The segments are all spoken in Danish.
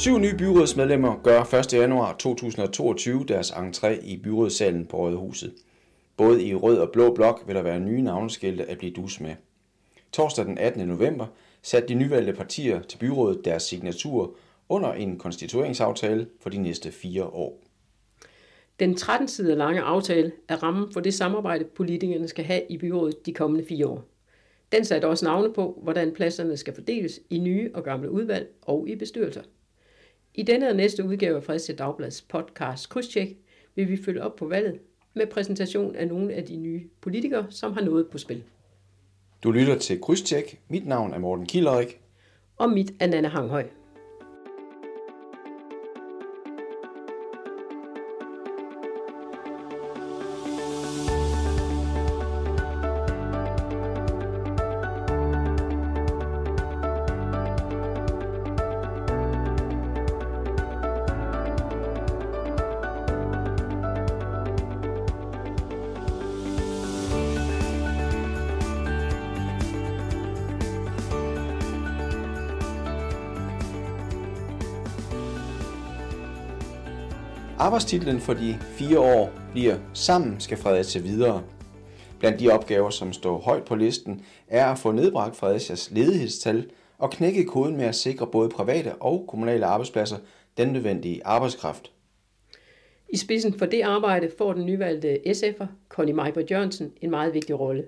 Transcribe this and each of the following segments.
Syv nye byrådsmedlemmer gør 1. januar 2022 deres entré i byrådssalen på Rådhuset. Både i rød og blå blok vil der være nye navneskilte at blive dus med. Torsdag den 18. november satte de nyvalgte partier til byrådet deres signatur under en konstitueringsaftale for de næste fire år. Den 13 sider lange aftale er rammen for det samarbejde, politikerne skal have i byrådet de kommende fire år. Den satte også navne på, hvordan pladserne skal fordeles i nye og gamle udvalg og i bestyrelser. I denne og næste udgave af Fredericia Dagblads podcast Krydstjek vil vi følge op på valget med præsentation af nogle af de nye politikere, som har noget på spil. Du lytter til Krydstjek. Mit navn er Morten Kilderik. Og mit er Nanne Hanghøj. Arbejdstitlen for de fire år bliver Sammen skal Fredericia videre. Blandt de opgaver, som står højt på listen, er at få nedbragt Fredericias ledighedstal og knække koden med at sikre både private og kommunale arbejdspladser den nødvendige arbejdskraft. I spidsen for det arbejde får den nyvalgte SF'er, Connie Majbert Jørgensen, en meget vigtig rolle.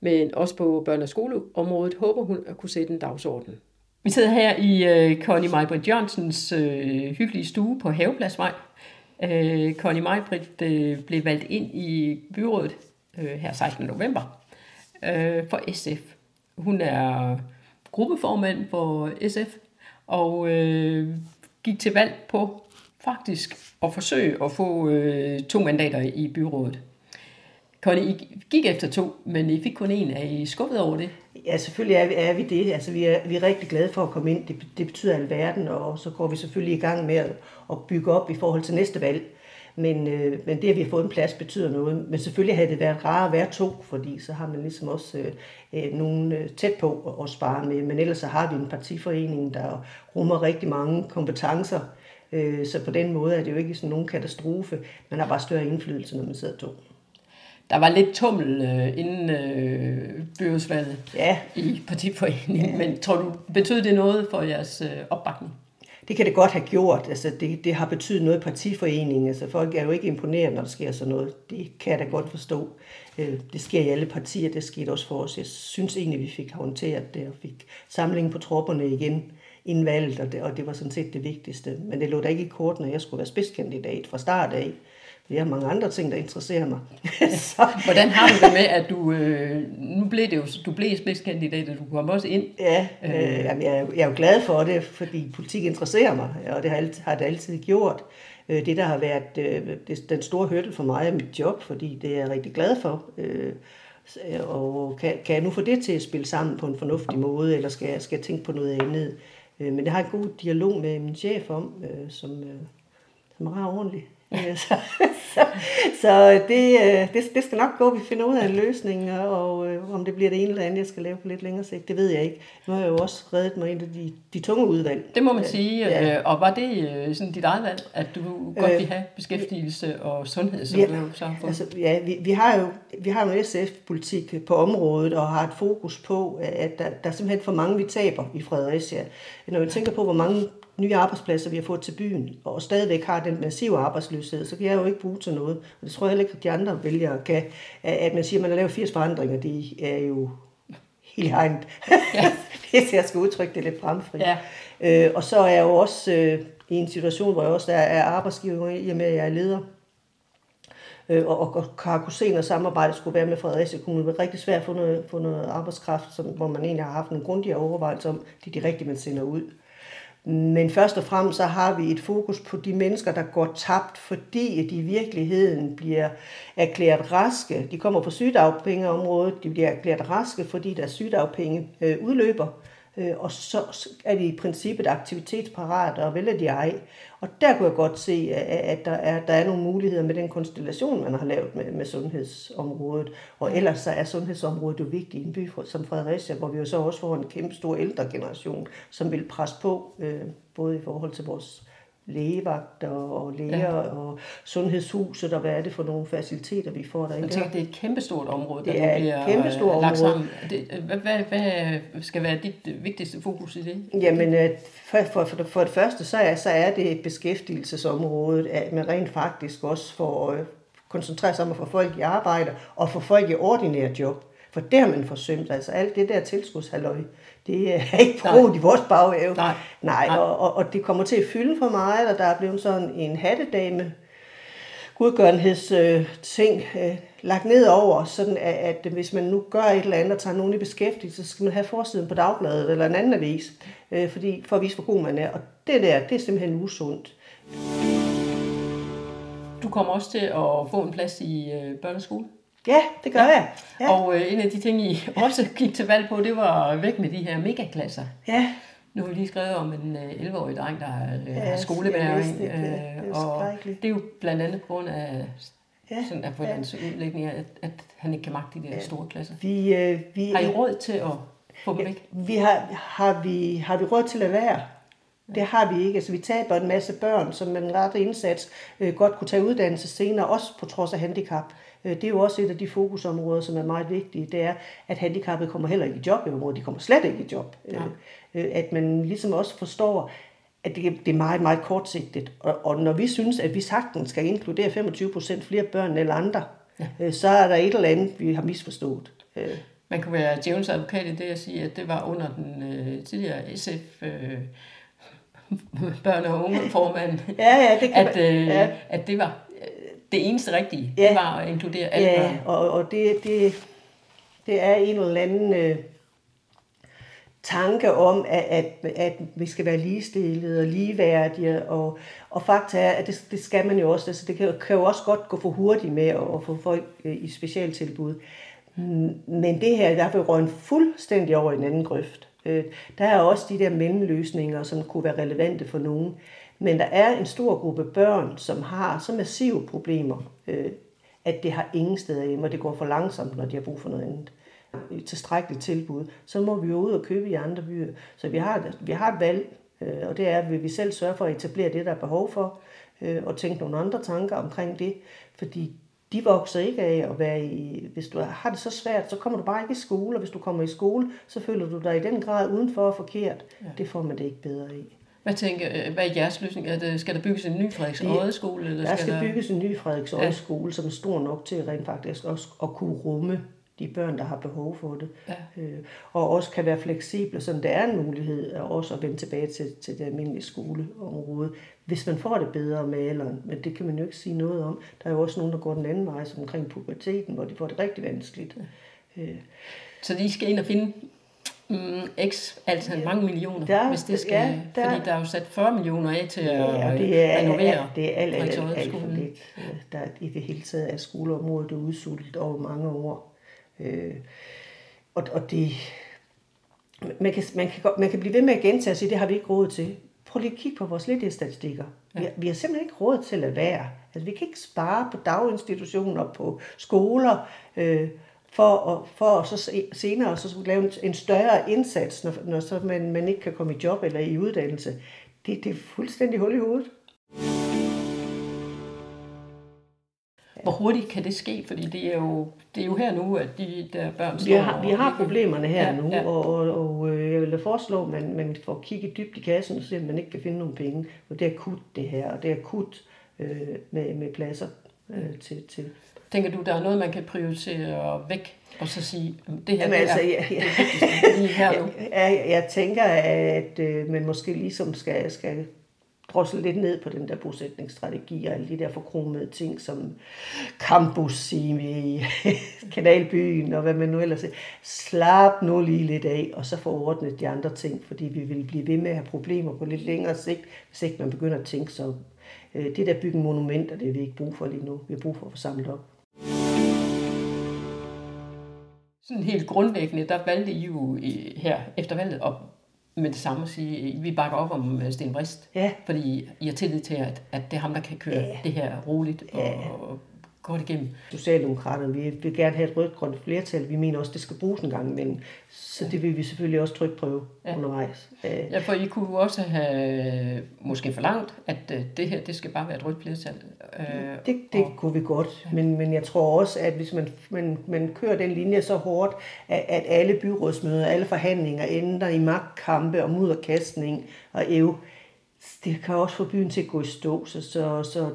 Men også på børne- og skoleområdet håber hun at kunne sætte en dagsorden. Vi sidder her i uh, Connie Majbert Jørgensens uh, hyggelige stue på Havepladsvej. Øh, Connie Majbrit øh, blev valgt ind i byrådet øh, her 16. november øh, for SF. Hun er gruppeformand for SF og øh, gik til valg på faktisk at forsøge at få øh, to mandater i byrådet. Connie, I gik efter to, men I fik kun en. Er I skuffet over det? Ja, selvfølgelig er vi, er vi det. Altså, vi, er, vi er rigtig glade for at komme ind. Det, det betyder alverden, og så går vi selvfølgelig i gang med at, at bygge op i forhold til næste valg. Men, øh, men det, at vi har fået en plads, betyder noget. Men selvfølgelig havde det været rart at være to, fordi så har man ligesom også øh, øh nogen øh, tæt på at, at spare med. Men ellers så har vi en partiforening, der rummer rigtig mange kompetencer. Øh, så på den måde er det jo ikke sådan nogen katastrofe. Man har bare større indflydelse, når man sidder to der var lidt tummel øh, inden øh, byrådsvalget ja. i partiforeningen, ja. men tror du, betød det noget for jeres øh, opbakning? Det kan det godt have gjort. Altså, det, det har betydet noget i partiforeningen. Altså, folk er jo ikke imponeret, når der sker sådan noget. Det kan jeg da godt forstå. Øh, det sker i alle partier. Det skete også for os. Jeg synes egentlig, vi fik håndteret det og fik samlingen på tropperne igen inden valget, og det, og det var sådan set det vigtigste. Men det lå da ikke i kort, når jeg skulle være spidskandidat fra start af. Jeg har mange andre ting, der interesserer mig. så. Hvordan har du det med, at du, øh, nu blev det jo, du blev spidskandidat, og du kom også ind? Ja, øh, øh. Jamen, jeg, er, jeg er jo glad for det, fordi politik interesserer mig, og det har, har det altid gjort. Øh, det, der har været øh, det, den store hørtel for mig, er mit job, fordi det er jeg rigtig glad for. Øh, og kan, kan jeg nu få det til at spille sammen på en fornuftig måde, eller skal jeg, skal jeg tænke på noget andet? Øh, men jeg har en god dialog med min chef om, øh, som, øh, som er rar ordentlig så, så, så det, øh, det, det skal nok gå, vi finder ud af en løsning, og øh, om det bliver det ene eller andet, jeg skal lave på lidt længere sigt, det ved jeg ikke. Nu har jeg jo også reddet mig ind af de, de tunge udvalg. Det må man sige, ja. Øh, og var det sådan dit eget valg, at du godt vil have beskæftigelse og sundhed som ja, så altså, ja, vi, vi har jo vi har jo SF-politik på området, og har et fokus på, at der, der er simpelthen for mange, vi taber i Fredericia. Når vi tænker på, hvor mange nye arbejdspladser, vi har fået til byen, og stadigvæk har den massive arbejdsløshed, så kan jeg jo ikke bruge til noget. Og det tror jeg heller ikke, at de andre vælgere kan. At man siger, at man har lavet 80 forandringer, det er jo helt egnet. Ja. Hvis jeg skal udtrykke det lidt fremfri. Ja. Øh, og så er jeg jo også øh, i en situation, hvor jeg også er, er arbejdsgiver, i og med, at jeg er leder. Øh, og, og, og har kunne se, når samarbejdet skulle være med Fredericia Kommune, det var rigtig svært at få noget, få noget arbejdskraft, som, hvor man egentlig har haft en grundigere overvejelse om, det er de rigtige, man sender ud. Men først og fremmest så har vi et fokus på de mennesker, der går tabt, fordi de i virkeligheden bliver erklæret raske. De kommer på sygedagpengeområdet, de bliver erklæret raske, fordi deres sygedagpenge øh, udløber øh, og så er de i princippet aktivitetsparate og vælger de ej. Og der kunne jeg godt se, at der er, der er nogle muligheder med den konstellation, man har lavet med, med sundhedsområdet. Og ellers så er sundhedsområdet jo vigtigt i en by som Fredericia, hvor vi jo så også får en kæmpe stor ældre generation, som vil presse på, øh, både i forhold til vores lægevagter og læger ja. og sundhedshuset, og hvad er det for nogle faciliteter, vi får derinde. Jeg tænker, det er et kæmpestort område, der det er bliver et kæmpestort lagt sammen. Det, hvad, hvad, hvad skal være dit vigtigste fokus i det? Jamen, øh, for, for, for, for det første, så er, så er det beskæftigelsesområdet, at man rent faktisk også får øh, koncentrere sig om at få folk i arbejde, og få folk i ordinære job. For det har man forsømt. Altså alt det der tilskudshalløj, det er ikke brugt i vores baghave. Nej. Nej, Nej. Og, og, og det kommer til at fylde for meget, og der er blevet sådan en hattedame godgørenheds øh, ting øh, lagt ned over, sådan at, at hvis man nu gør et eller andet og tager nogen i beskæftigelse, så skal man have forsiden på dagbladet eller en anden avis, øh, fordi, for at vise, hvor god man er. Og det der, det er simpelthen usundt. Du kommer også til at få en plads i øh, børneskole? Ja, det gør ja. jeg. Ja. Og øh, en af de ting, I også gik til valg på, det var væk med de her megaklasser. Ja. Nu har vi lige skrevet om en øh, 11-årig dreng, der øh, ja, har skoleværing. Det, det, det, og det er jo blandt andet på grund af ja, sådan af forældrenes ja. udlægning, at, at han ikke kan magte de der ja. store klasser. Vi, øh, vi, har I råd til at få dem ja, væk? Vi har, har, vi, har vi råd til at være? Det har vi ikke. Altså, vi taber en masse børn, som med en ret indsats øh, godt kunne tage uddannelse senere, også på trods af handicap. Øh, det er jo også et af de fokusområder, som er meget vigtige. Det er, at handicappede kommer heller ikke i job i området. De kommer slet ikke i job. Ja. Øh, at man ligesom også forstår, at det, det er meget, meget kortsigtet. Og, og når vi synes, at vi sagtens skal inkludere 25 procent flere børn eller andre, ja. Øh, så er der et eller andet, vi har misforstået. Man kunne være djævelens advokat i det at sige, at det var under den øh, tidligere SF... Øh, børn- og ungeformand, ja, ja, det kan at, øh, ja. at det var det eneste rigtige, ja. det var at inkludere alle ja, børn. og, og det, det, det er en eller anden øh, tanke om, at, at, at vi skal være ligestillede og ligeværdige, og, og fakta er, at det, det skal man jo også. Altså, det kan, kan jo også godt gå for hurtigt med at, at få folk øh, i specialtilbud. Men det her, der vil røgne fuldstændig over i en anden grøft. Øh, der er også de der mellemløsninger, som kunne være relevante for nogen. Men der er en stor gruppe børn, som har så massive problemer, øh, at det har ingen steder hjemme, og det går for langsomt, når de har brug for noget andet et tilstrækkeligt tilbud, så må vi jo ud og købe i andre byer. Så vi har, vi har et valg, øh, og det er, at vi selv sørge for at etablere det, der er behov for, øh, og tænke nogle andre tanker omkring det, fordi de vokser ikke af at være i... Hvis du har det så svært, så kommer du bare ikke i skole, og hvis du kommer i skole, så føler du dig i den grad udenfor og forkert. Ja. Det får man det ikke bedre i. Hvad, tænker, øh, hvad er jeres løsning? Er det, skal der bygges en ny Frederiks skole? Eller der skal, skal der... bygges en ny Frederiks ja. skole, som er stor nok til rent faktisk også at kunne rumme de børn, der har behov for det. Ja. Øh, og også kan være fleksible, så der er en mulighed også at vende tilbage til, til det almindelige skoleområde, hvis man får det bedre med alderen. Men det kan man jo ikke sige noget om. Der er jo også nogen, der går den anden vej, som omkring puberteten, hvor de får det rigtig vanskeligt. Ja. Øh. Så de skal ind og finde mm, x, altså ja, mange millioner, der, hvis det skal, ja, der, fordi der er jo sat 40 millioner af til at ja, det er, renovere ja, det er alt, alt, alt, alt for lidt. Der, I det hele taget er skoleområdet udsultet over mange år. Øh, og, og det, man kan, man, kan, man kan blive ved med at gentage og sige, det har vi ikke råd til. Prøv lige at kigge på vores ledighedsstatistikker. Ja. Vi, har, vi har simpelthen ikke råd til at være. Altså, vi kan ikke spare på daginstitutioner, på skoler, øh, for, at, for at så senere så lave en større indsats, når, når så man, man ikke kan komme i job eller i uddannelse. Det, det er fuldstændig hul i hovedet. Hvor hurtigt kan det ske? Fordi det er jo, det er jo her nu, at de der børn står... Vi har, vi har problemerne her ja, nu, ja. og, og, og øh, jeg vil foreslå, at man, man får kigget dybt i kassen og se, man ikke kan finde nogle penge. Og det er akut det her, og det er akut øh, med, med pladser øh, til, til Tænker du, der er noget, man kan prioritere væk, og så sige, det her Jamen, det altså, er, ja, ja. det lige her nu? Jeg, jeg tænker, at øh, man måske ligesom skal, skal drosle lidt ned på den der bosætningsstrategi og alle de der forkromede ting som campus i, i kanalbyen og hvad man nu ellers siger. Slap nu lige lidt af, og så få ordnet de andre ting, fordi vi vil blive ved med at have problemer på lidt længere sigt, hvis ikke man begynder at tænke så. Øh, det der bygge monumenter, det er vi ikke brug for lige nu. Vi har brug for at få samlet op. Sådan helt grundlæggende, der valgte I jo her efter valget at med det samme at sige, at vi bakker op om øh, Sten Brist, Ja. fordi I har tillid til, at, at det er ham, der kan køre Ja. det her roligt og, Ja. og godt igennem. Socialdemokraterne, vi vil gerne have et rødt-grønt flertal. Vi mener også, det skal bruges en gang imellem. Så det vil vi selvfølgelig også trygt prøve Ja. undervejs. Ja, for I kunne også have måske forlangt, at øh, det her, det skal bare være et rødt flertal. Øh, Det, det og- kunne vi godt, men, men jeg tror også, at hvis man, man, man kører den linje så hårdt, at, at alle byrådsmøder, alle forhandlinger ender i magtkampe og mudderkastning og ev, det kan også få byen til at gå i stå. Så, så, så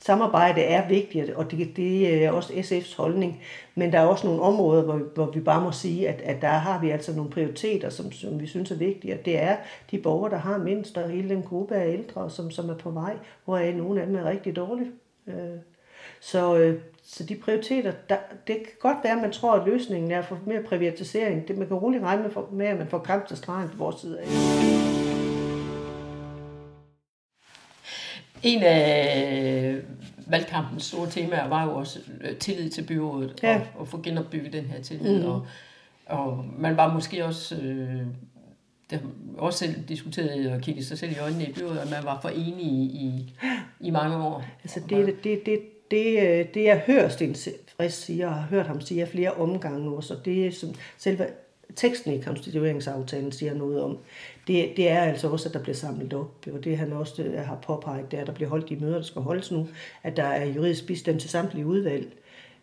samarbejde er vigtigt, og det, det er også SF's holdning. Men der er også nogle områder, hvor, hvor vi bare må sige, at, at der har vi altså nogle prioriteter, som, som vi synes er vigtige. Og det er de borgere, der har mindst, og hele den gruppe af ældre, som, som er på vej, hvor nogle af dem er rigtig dårlige. Øh, så, øh, så de prioriteter, der, det kan godt være, at man tror, at løsningen er at få mere privatisering. Det, man kan roligt regne med, med, at man får kamp til stregen på vores side af. En af valgkampens store temaer var jo også øh, tillid til byrådet, Ja. og, og få genopbygget den her tillid. Mm. Og, og man var måske også, øh, det har også selv diskuteret og kigget sig selv i øjnene i byrådet, at man var for enige i, i, mange år. Altså det, det, det, det, det, øh, jeg hører Sten Friis sige, og har hørt ham sige flere omgange også, og det er som selve teksten i konstitueringsaftalen siger noget om, det, det er altså også, at der bliver samlet op. Og det han også øh, har påpeget, det er, at der bliver holdt de møder, der skal holdes nu, at der er juridisk bistand til samtlige udvalg.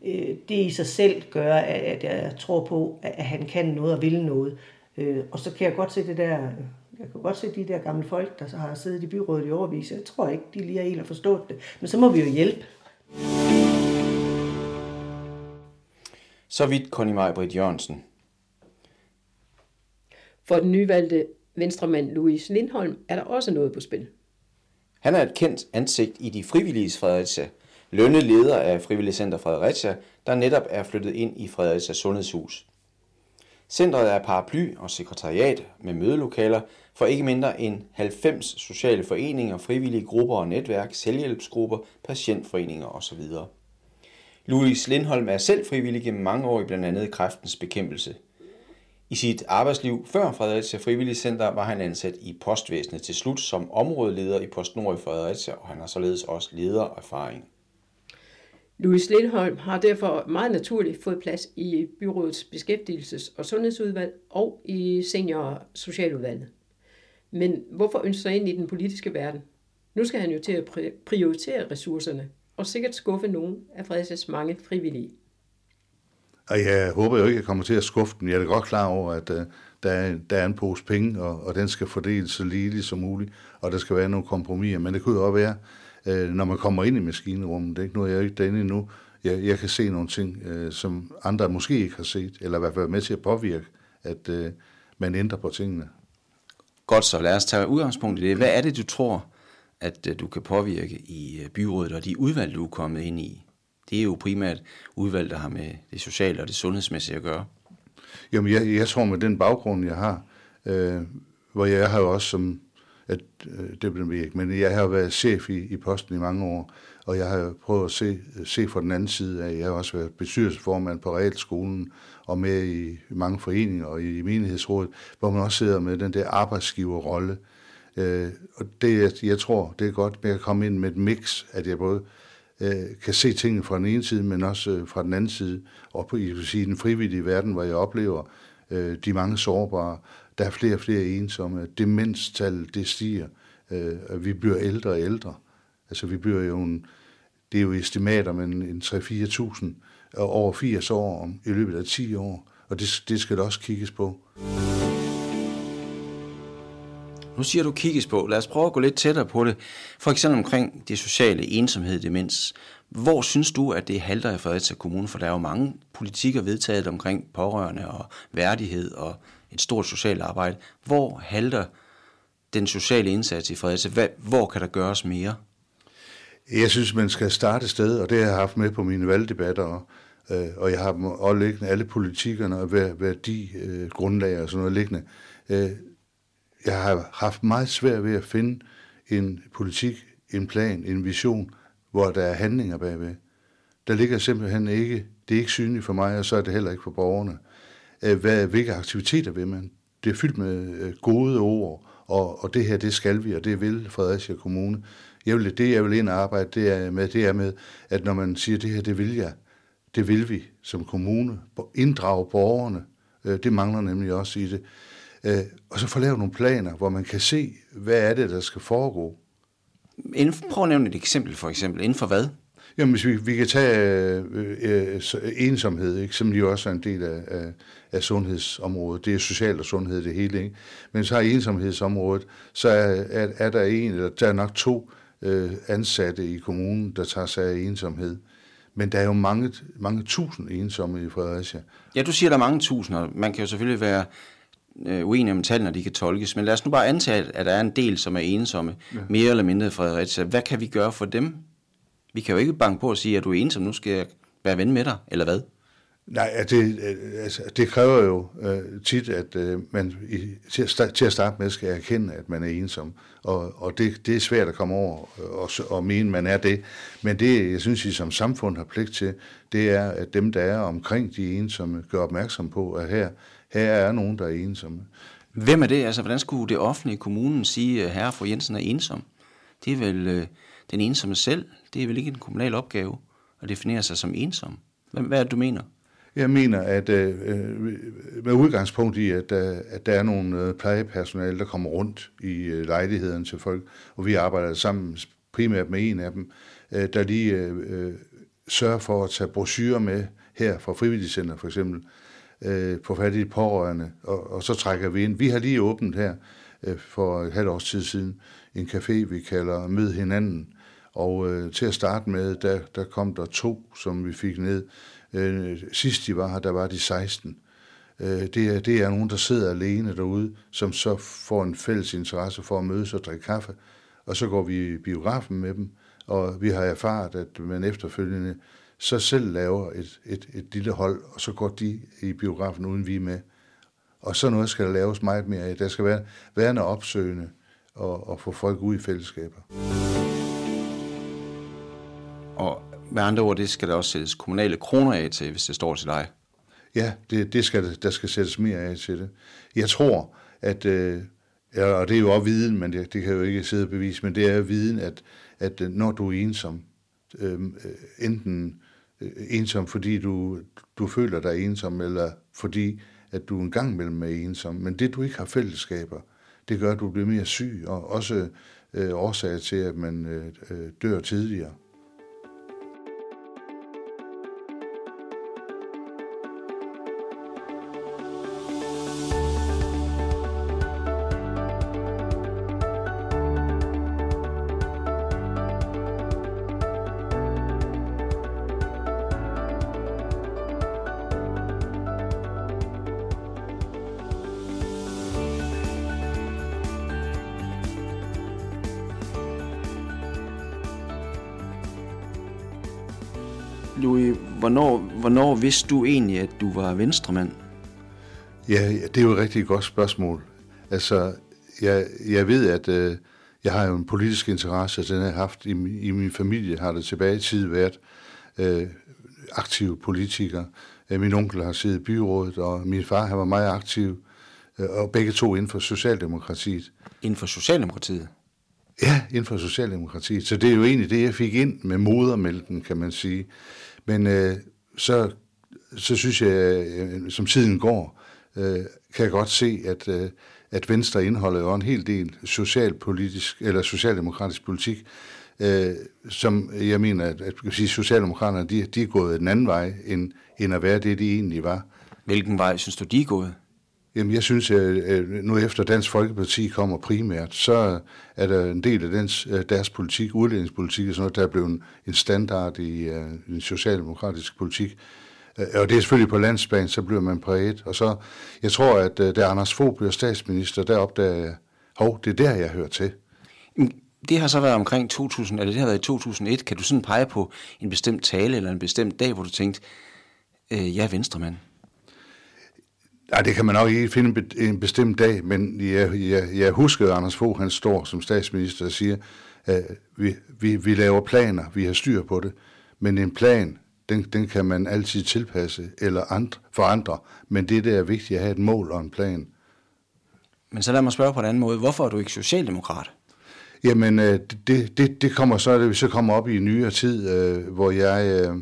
Øh, det i sig selv gør, at jeg tror på, at han kan noget og vil noget. Øh, Og så kan jeg godt se det der, jeg kan godt se de der gamle folk, der så har siddet i byrådet i overvis. Jeg tror ikke, de lige har helt forstået det. Men så må vi jo hjælpe. Så vidt Conny Maj-Britt Jørgensen. For den nyvalgte venstremand Louis Lindholm er der også noget på spil. Han er et kendt ansigt i de frivillige Fredericia, lønnet leder af Frivillig Center Fredericia, der netop er flyttet ind i Fredericia Sundhedshus. Centret er paraply og sekretariat med mødelokaler for ikke mindre end 90 sociale foreninger, frivillige grupper og netværk, selvhjælpsgrupper, patientforeninger osv. Louis Lindholm er selv frivillig gennem mange år i blandt andet kræftens bekæmpelse. I sit arbejdsliv før Fredericia Frivilligcenter var han ansat i postvæsenet til slut som områdeleder i PostNord i Fredericia, og han har således også ledererfaring. Louis Lindholm har derfor meget naturligt fået plads i byrådets beskæftigelses- og sundhedsudvalg og i senior- og socialudvalget. Men hvorfor ønsker han ind i den politiske verden? Nu skal han jo til at prioritere ressourcerne og sikkert skuffe nogen af Fredericias mange frivillige. Og jeg håber jo ikke, at jeg kommer til at skuffe den. Jeg er da godt klar over, at uh, der, er, der er en pose penge, og, og den skal fordeles så ligeligt som muligt, og der skal være nogle kompromiser. Men det kunne jo også være, uh, når man kommer ind i maskinrummet, det er ikke nu er jeg ikke derinde endnu, jeg, jeg kan se nogle ting, uh, som andre måske ikke har set, eller i hvert fald med til at påvirke, at uh, man ændrer på tingene. Godt, så lad os tage udgangspunkt i det. Hvad er det, du tror, at øh, du kan påvirke i byrådet og de udvalg, du er kommet ind i? Det er jo primært udvalg, der har med det sociale og det sundhedsmæssige at gøre. Jamen, jeg, jeg tror med den baggrund, jeg har, øh, hvor jeg har jo også som, at, øh, det blev ikke, men jeg har været chef i, i posten i mange år, og jeg har jo prøvet at se, se fra den anden side af, jeg har også været bestyrelsesformand på Realskolen, og med i mange foreninger og i menighedsrådet, hvor man også sidder med den der arbejdsgiverrolle. Øh, og det, jeg, jeg tror, det er godt med at komme ind med et mix, at jeg både øh, øh, kan se tingene fra den ene side, men også øh, fra den anden side, og på jeg vil sige, den frivillige verden, hvor jeg oplever øh, de mange sårbare, der er flere og flere ensomme, demenstallet det stiger, øh, og vi bliver ældre og ældre. Altså vi bliver jo en, det er jo estimater, men en 3-4.000 over 80 år om, i løbet af 10 år, og det, det skal der også kigges på. Nu siger du kigges på. Lad os prøve at gå lidt tættere på det. For eksempel omkring det sociale ensomhed, demens. Hvor synes du, at det halter i Fredericia Kommune? For der er jo mange politikker vedtaget omkring pårørende og værdighed og et stort socialt arbejde. Hvor halter den sociale indsats i Fredericia? Hvad, hvor kan der gøres mere? Jeg synes, man skal starte sted, og det har jeg haft med på mine valgdebatter, og, øh, og jeg har dem også liggende, alle politikerne og værdigrundlag øh, grundlag og sådan noget liggende. Øh, jeg har haft meget svært ved at finde en politik, en plan, en vision, hvor der er handlinger bagved. Der ligger simpelthen ikke, det er ikke synligt for mig, og så er det heller ikke for borgerne. Øh, hvad, hvilke aktiviteter vil man? det er fyldt med øh, gode ord, og, og det her, det skal vi, og det vil Fredericia Kommune. Jeg vil, det, jeg vil ind og arbejde det er med, det er med, at når man siger, det her, det vil jeg, det vil vi som kommune, inddrage borgerne, øh, det mangler nemlig også i det. Øh, og så få lavet nogle planer, hvor man kan se, hvad er det, der skal foregå. Prøv at nævne et eksempel for eksempel. Inden for hvad? Jamen, hvis vi, vi kan tage øh, øh, ensomhed, ikke, som jo også er en del af, af, af sundhedsområdet. Det er social og sundhed det hele. Ikke? Men så har ensomhedsområdet, så er, er, er der en, eller der er nok to øh, ansatte i kommunen, der tager sig af ensomhed. Men der er jo mange, mange tusind ensomme i Fredericia. Ja, du siger, der er mange tusinder. Man kan jo selvfølgelig være øh, uenige om tallene, de kan tolkes. Men lad os nu bare antage, at der er en del, som er ensomme, ja. mere eller mindre i Fredericia. Hvad kan vi gøre for dem? Vi kan jo ikke banke på at sige, at du er ensom, nu skal jeg være ven med dig, eller hvad? Nej, det, altså, det kræver jo øh, tit, at øh, man i, til, at starte, til at starte med skal erkende, at man er ensom. Og, og det, det er svært at komme over og, og mene, man er det. Men det, jeg synes, vi som samfund har pligt til, det er, at dem, der er omkring de ensomme, gør opmærksom på, at her, her er nogen, der er ensomme. Hvem er det? Altså, hvordan skulle det offentlige kommunen sige, at herre fru Jensen er ensom? Det er vel øh, den ensomme selv. Det er vel ikke en kommunal opgave at definere sig som ensom. Hvad, hvad er det, du mener? Jeg mener, at øh, med udgangspunkt i, at, øh, at der er nogle øh, plejepersonale, der kommer rundt i øh, lejligheden til folk, og vi arbejder sammen primært med en af dem, øh, der lige øh, sørger for at tage brochurer med her fra Frivilligcenter for eksempel, øh, på fattige pårørende, og, og så trækker vi ind. Vi har lige åbent her øh, for et halvt års tid siden en café, vi kalder Mød hinanden, og øh, til at starte med, der, der kom der to, som vi fik ned, Øh, sidst de var her, der var de 16. Øh, det, er, det er nogen, der sidder alene derude, som så får en fælles interesse for at mødes og drikke kaffe. Og så går vi i biografen med dem, og vi har erfaret, at man efterfølgende så selv laver et, et, et lille hold, og så går de i biografen uden vi er med. Og så noget skal der laves meget mere af. Der skal være, være noget opsøgende og, og få folk ud i fællesskaber. Og med andre ord, det skal der også sættes kommunale kroner af til, hvis det står til dig. Ja, det, det skal, der skal sættes mere af til det. Jeg tror, at, øh, og det er jo også viden, men det, det kan jo ikke sidde og bevise, men det er viden, at, at når du er ensom, øh, enten øh, Øh, ensom, fordi du, du føler dig ensom, eller fordi at du en gang imellem er ensom, men det du ikke har fællesskaber, det gør, at du bliver mere syg, og også øh, årsager til, at man øh, øh dør tidligere. Vidste du egentlig, at du var venstremand? Ja, det er jo et rigtig godt spørgsmål. Altså, jeg, jeg ved, at øh, jeg har jo en politisk interesse, den har jeg haft i, i min familie, har det tilbage i tid været øh, aktiv politiker. Øh, min onkel har siddet i byrådet, og min far han var meget aktiv, øh, og begge to inden for Socialdemokratiet. Inden for Socialdemokratiet? Ja, inden for Socialdemokratiet. Så det er jo egentlig det, jeg fik ind med modermælken, kan man sige. Men øh, så, så synes jeg, øh, som tiden går, øh, kan jeg godt se, at, øh, at Venstre indeholder jo en hel del socialpolitisk eller socialdemokratisk politik, øh, som jeg mener, at, at sige, Socialdemokraterne de, de er gået den anden vej, end, end at være det, de egentlig var. Hvilken vej synes du, de er gået? Jamen, jeg synes, at nu efter Dansk Folkeparti kommer primært, så er der en del af dens, deres politik, udlændingspolitik, sådan noget, der er blevet en standard i uh, en socialdemokratisk politik. Uh, og det er selvfølgelig på landsplan, så bliver man præget. Og så, jeg tror, at uh, da Anders Fogh bliver statsminister, der opdager jeg, hov, det er der, jeg hører til. Det har så været omkring 2000, eller det har været i 2001. Kan du sådan pege på en bestemt tale eller en bestemt dag, hvor du tænkte, øh, jeg er venstremand? Nej, det kan man nok ikke finde en bestemt dag, men jeg, jeg, jeg husker, at Anders Fogh, han står som statsminister og siger, at vi, vi, vi laver planer, vi har styr på det, men en plan, den, den kan man altid tilpasse eller andre, forandre, men det der er vigtigt at have et mål og en plan. Men så lad mig spørge på en anden måde. Hvorfor er du ikke socialdemokrat? Jamen, øh, det, det, det kommer så, at vi så kommer op i en nyere tid, øh, hvor jeg øh,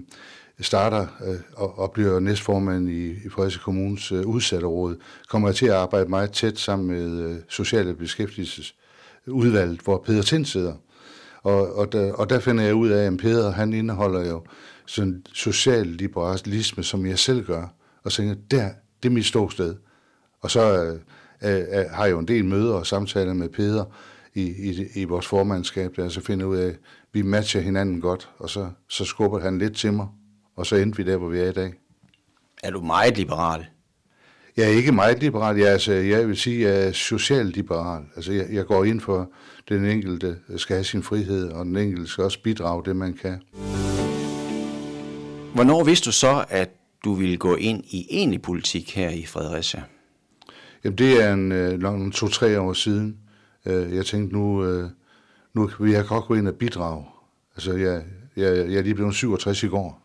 starter øh, og, og bliver næstformand i, i Fredericia Kommunes øh, udsatteråd, kommer jeg til at arbejde meget tæt sammen med øh, Sociale Beskæftigelsesudvalget, hvor Peter Tind sidder. Og, og, der, og der finder jeg ud af, at Peter han indeholder jo sådan social liberalisme, som jeg selv gør. Og så tænker der, det er mit ståsted. Og så øh, øh, har jeg jo en del møder og samtaler med Peter i, i, i vores formandskab, der så finder ud af, at vi matcher hinanden godt, og så, så skubber han lidt til mig, og så endte vi der, hvor vi er i dag. Er du meget liberal? Jeg er ikke meget liberal. Jeg, altså, jeg vil sige, at jeg er socialliberal. Altså, jeg, jeg går ind for, at den enkelte skal have sin frihed, og den enkelte skal også bidrage det, man kan. Hvornår vidste du så, at du ville gå ind i egentlig politik her i Fredericia? Jamen, det er en, øh, lang to-tre år siden. Øh, jeg tænkte, nu, øh, nu vil jeg godt gå ind og bidrage. Altså, jeg, jeg, jeg er lige blevet 67 i går,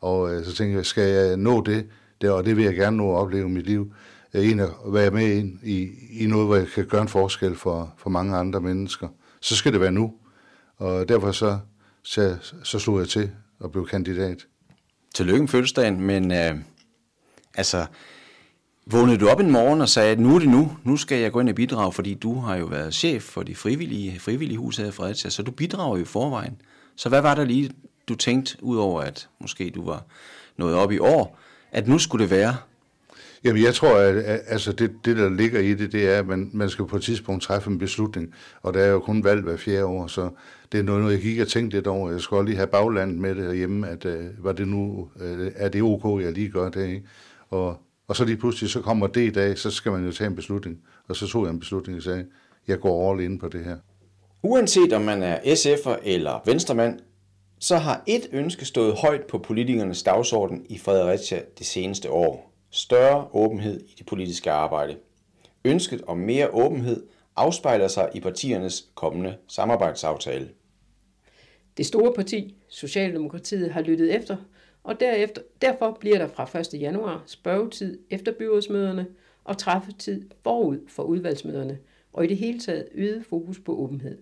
og øh, så tænkte jeg, skal jeg nå det, det, og det vil jeg gerne nå at opleve i mit liv, en at være med ind i, i noget, hvor jeg kan gøre en forskel for, for mange andre mennesker, så skal det være nu. Og derfor så, så, så slog jeg til og blev kandidat. Tillykke med fødselsdagen, men øh, altså, Vågnede du op en morgen og sagde, at nu er det nu, nu skal jeg gå ind og bidrage, fordi du har jo været chef for de frivillige, frivillige hus her i Fredericia, så du bidrager jo i forvejen. Så hvad var der lige, du tænkte, udover at måske du var nået op i år, at nu skulle det være? Jamen, jeg tror, at, at altså det, det, der ligger i det, det er, at man, man skal på et tidspunkt træffe en beslutning, og der er jo kun valg hver fjerde år, så det er noget, jeg gik og tænkte lidt over. Jeg skulle lige have baglandet med det hjemme, at uh, var det nu, uh, er det ok, jeg lige gør det, ikke? Og og så lige pludselig, så kommer det i dag, så skal man jo tage en beslutning. Og så tog jeg en beslutning og sagde, jeg går all in på det her. Uanset om man er SF'er eller venstremand, så har et ønske stået højt på politikernes dagsorden i Fredericia det seneste år. Større åbenhed i det politiske arbejde. Ønsket om mere åbenhed afspejler sig i partiernes kommende samarbejdsaftale. Det store parti, Socialdemokratiet, har lyttet efter og derefter, derfor bliver der fra 1. januar spørgetid efter byrådsmøderne og træffetid forud for udvalgsmøderne, og i det hele taget øget fokus på åbenhed.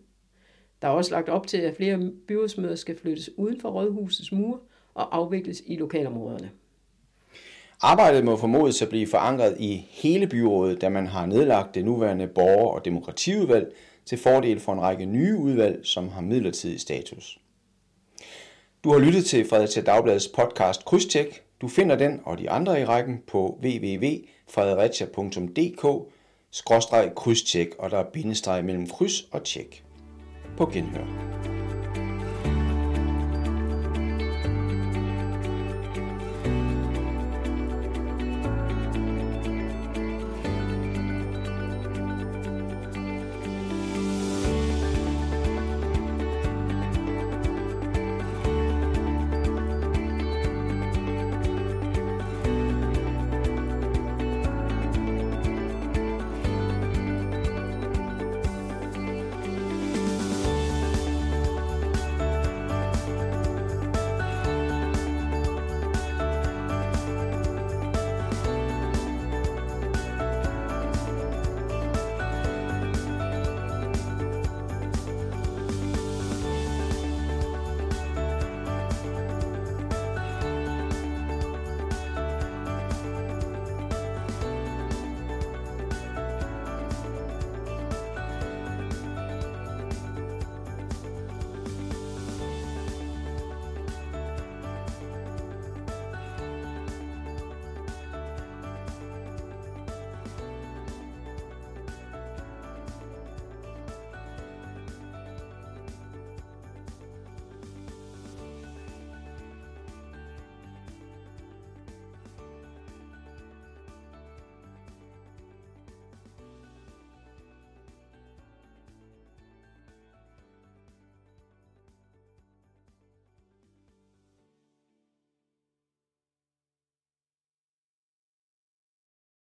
Der er også lagt op til, at flere byrådsmøder skal flyttes uden for rådhusets mure og afvikles i lokalområderne. Arbejdet må formodes at blive forankret i hele byrådet, da man har nedlagt det nuværende borger- og demokratiudvalg til fordel for en række nye udvalg, som har midlertidig status. Du har lyttet til Fredericia Dagbladets podcast Krydstjek. Du finder den og de andre i rækken på www.fredericia.dk krydstjek, og der er bindestreg mellem kryds og tjek. På genhør.